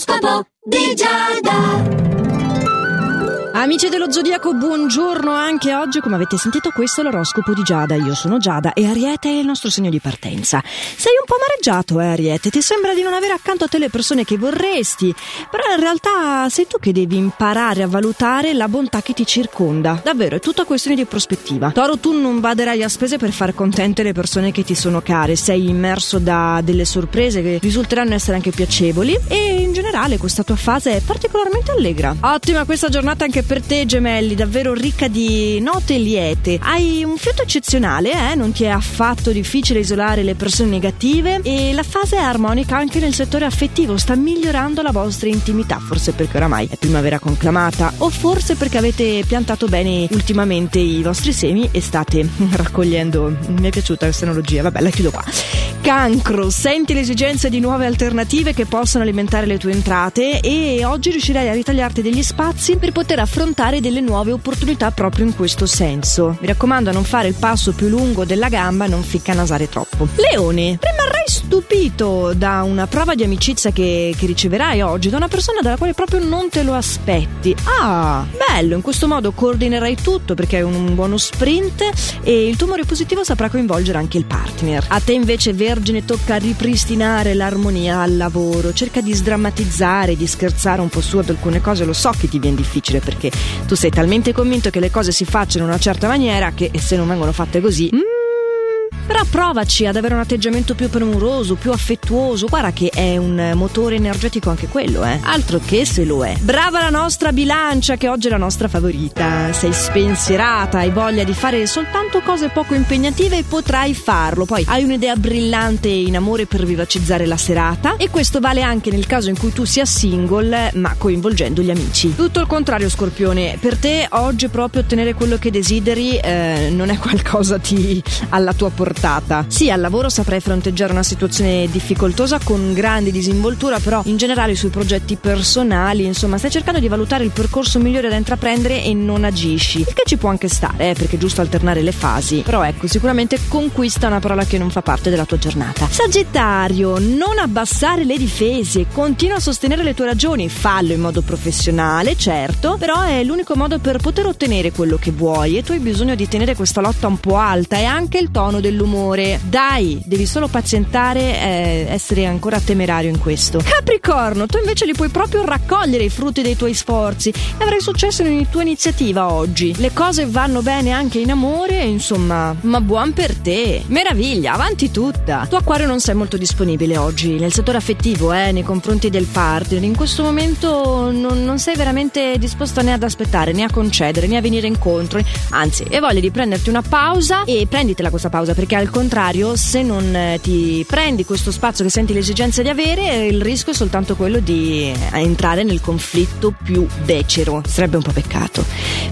L'oroscopo di Giada. Amici dello Zodiaco, buongiorno anche oggi. Come avete sentito, questo è l'oroscopo di Giada. Io sono Giada e Ariete è il nostro segno di partenza. Sei un po' amareggiato, eh, Ariete? Ti sembra di non avere accanto a te le persone che vorresti, però in realtà sei tu che devi imparare a valutare la bontà che ti circonda. Davvero, è tutta questione di prospettiva. Toro, tu non baderai a spese per far contente le persone che ti sono care. Sei immerso da delle sorprese che risulteranno essere anche piacevoli e in generale questa tua fase è particolarmente allegra. Ottima questa giornata anche per te, gemelli, davvero ricca di note liete. Hai un fiuto eccezionale, eh? Non ti è affatto difficile isolare le persone negative e la fase è armonica anche nel settore affettivo, sta migliorando la vostra intimità, forse perché oramai è primavera conclamata o forse perché avete piantato bene ultimamente i vostri semi e state raccogliendo. Mi è piaciuta questa analogia, vabbè, la chiudo qua. Cancro, senti l'esigenza di nuove alternative che possano alimentare le tue entrate e oggi riuscirai a ritagliarti degli spazi per poter affrontare delle nuove opportunità proprio in questo senso. Mi raccomando a non fare il passo più lungo della gamba, non ficca nasare troppo. Leone, rimarrai stupito da una prova di amicizia che, che riceverai oggi da una persona dalla quale proprio non te lo aspetti. Ah, bello, in questo modo coordinerai tutto perché hai un buono sprint e il tuo umore positivo saprà coinvolgere anche il partner. A te invece, Vergine, tocca ripristinare l'armonia al lavoro, cerca di sdrammatizzare, di scherzare un po' su ad alcune cose, lo so che ti viene difficile perché tu sei talmente convinto che le cose si facciano in una certa maniera che se non vengono fatte così... Mm, però provaci ad avere un atteggiamento più premuroso, più affettuoso. Guarda che è un motore energetico anche quello, eh. Altro che se lo è. Brava la nostra bilancia, che oggi è la nostra favorita. Sei spensierata, hai voglia di fare soltanto cose poco impegnative e potrai farlo. Poi hai un'idea brillante in amore per vivacizzare la serata. E questo vale anche nel caso in cui tu sia single, ma coinvolgendo gli amici. Tutto il contrario, Scorpione. Per te oggi proprio ottenere quello che desideri eh, non è qualcosa di alla tua portata portata. Sì, al lavoro saprai fronteggiare una situazione difficoltosa con grande disinvoltura, però in generale sui progetti personali, insomma, stai cercando di valutare il percorso migliore da intraprendere e non agisci. Il che ci può anche stare, eh, perché è giusto alternare le fasi. Però ecco, sicuramente conquista una parola che non fa parte della tua giornata. Sagittario, non abbassare le difese, continua a sostenere le tue ragioni, fallo in modo professionale, certo, però è l'unico modo per poter ottenere quello che vuoi e tu hai bisogno di tenere questa lotta un po' alta e anche il tono dell'umore umore. Dai, devi solo pazientare e essere ancora temerario in questo. Capricorno, tu invece li puoi proprio raccogliere i frutti dei tuoi sforzi e avrai successo in ogni tua iniziativa oggi. Le cose vanno bene anche in amore, insomma, ma buon per te. Meraviglia, avanti tutta. Tu acquario non sei molto disponibile oggi nel settore affettivo, eh, nei confronti del partner. In questo momento non, non sei veramente disposto né ad aspettare, né a concedere, né a venire incontro. Anzi, hai voglia di prenderti una pausa e prenditela questa pausa perché al contrario, se non eh, ti prendi questo spazio che senti l'esigenza di avere, il rischio è soltanto quello di eh, entrare nel conflitto più becero. Sarebbe un po' peccato.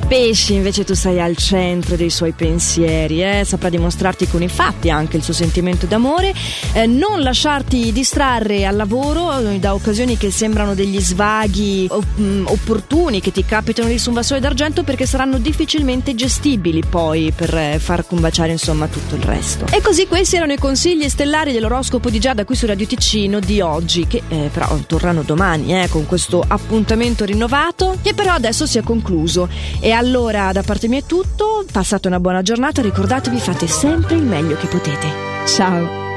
Pesci, invece, tu sei al centro dei suoi pensieri, eh? saprà dimostrarti con i fatti anche il suo sentimento d'amore, eh, non lasciarti distrarre al lavoro eh, da occasioni che sembrano degli svaghi mm, opportuni che ti capitano lì su un vassoio d'argento perché saranno difficilmente gestibili poi per far combaciare insomma tutto il resto presto. E così questi erano i consigli stellari dell'oroscopo di Giada qui su Radio Ticino di oggi, che eh, però tornano domani eh, con questo appuntamento rinnovato, che però adesso si è concluso. E allora da parte mia è tutto, passate una buona giornata, ricordatevi fate sempre il meglio che potete. Ciao!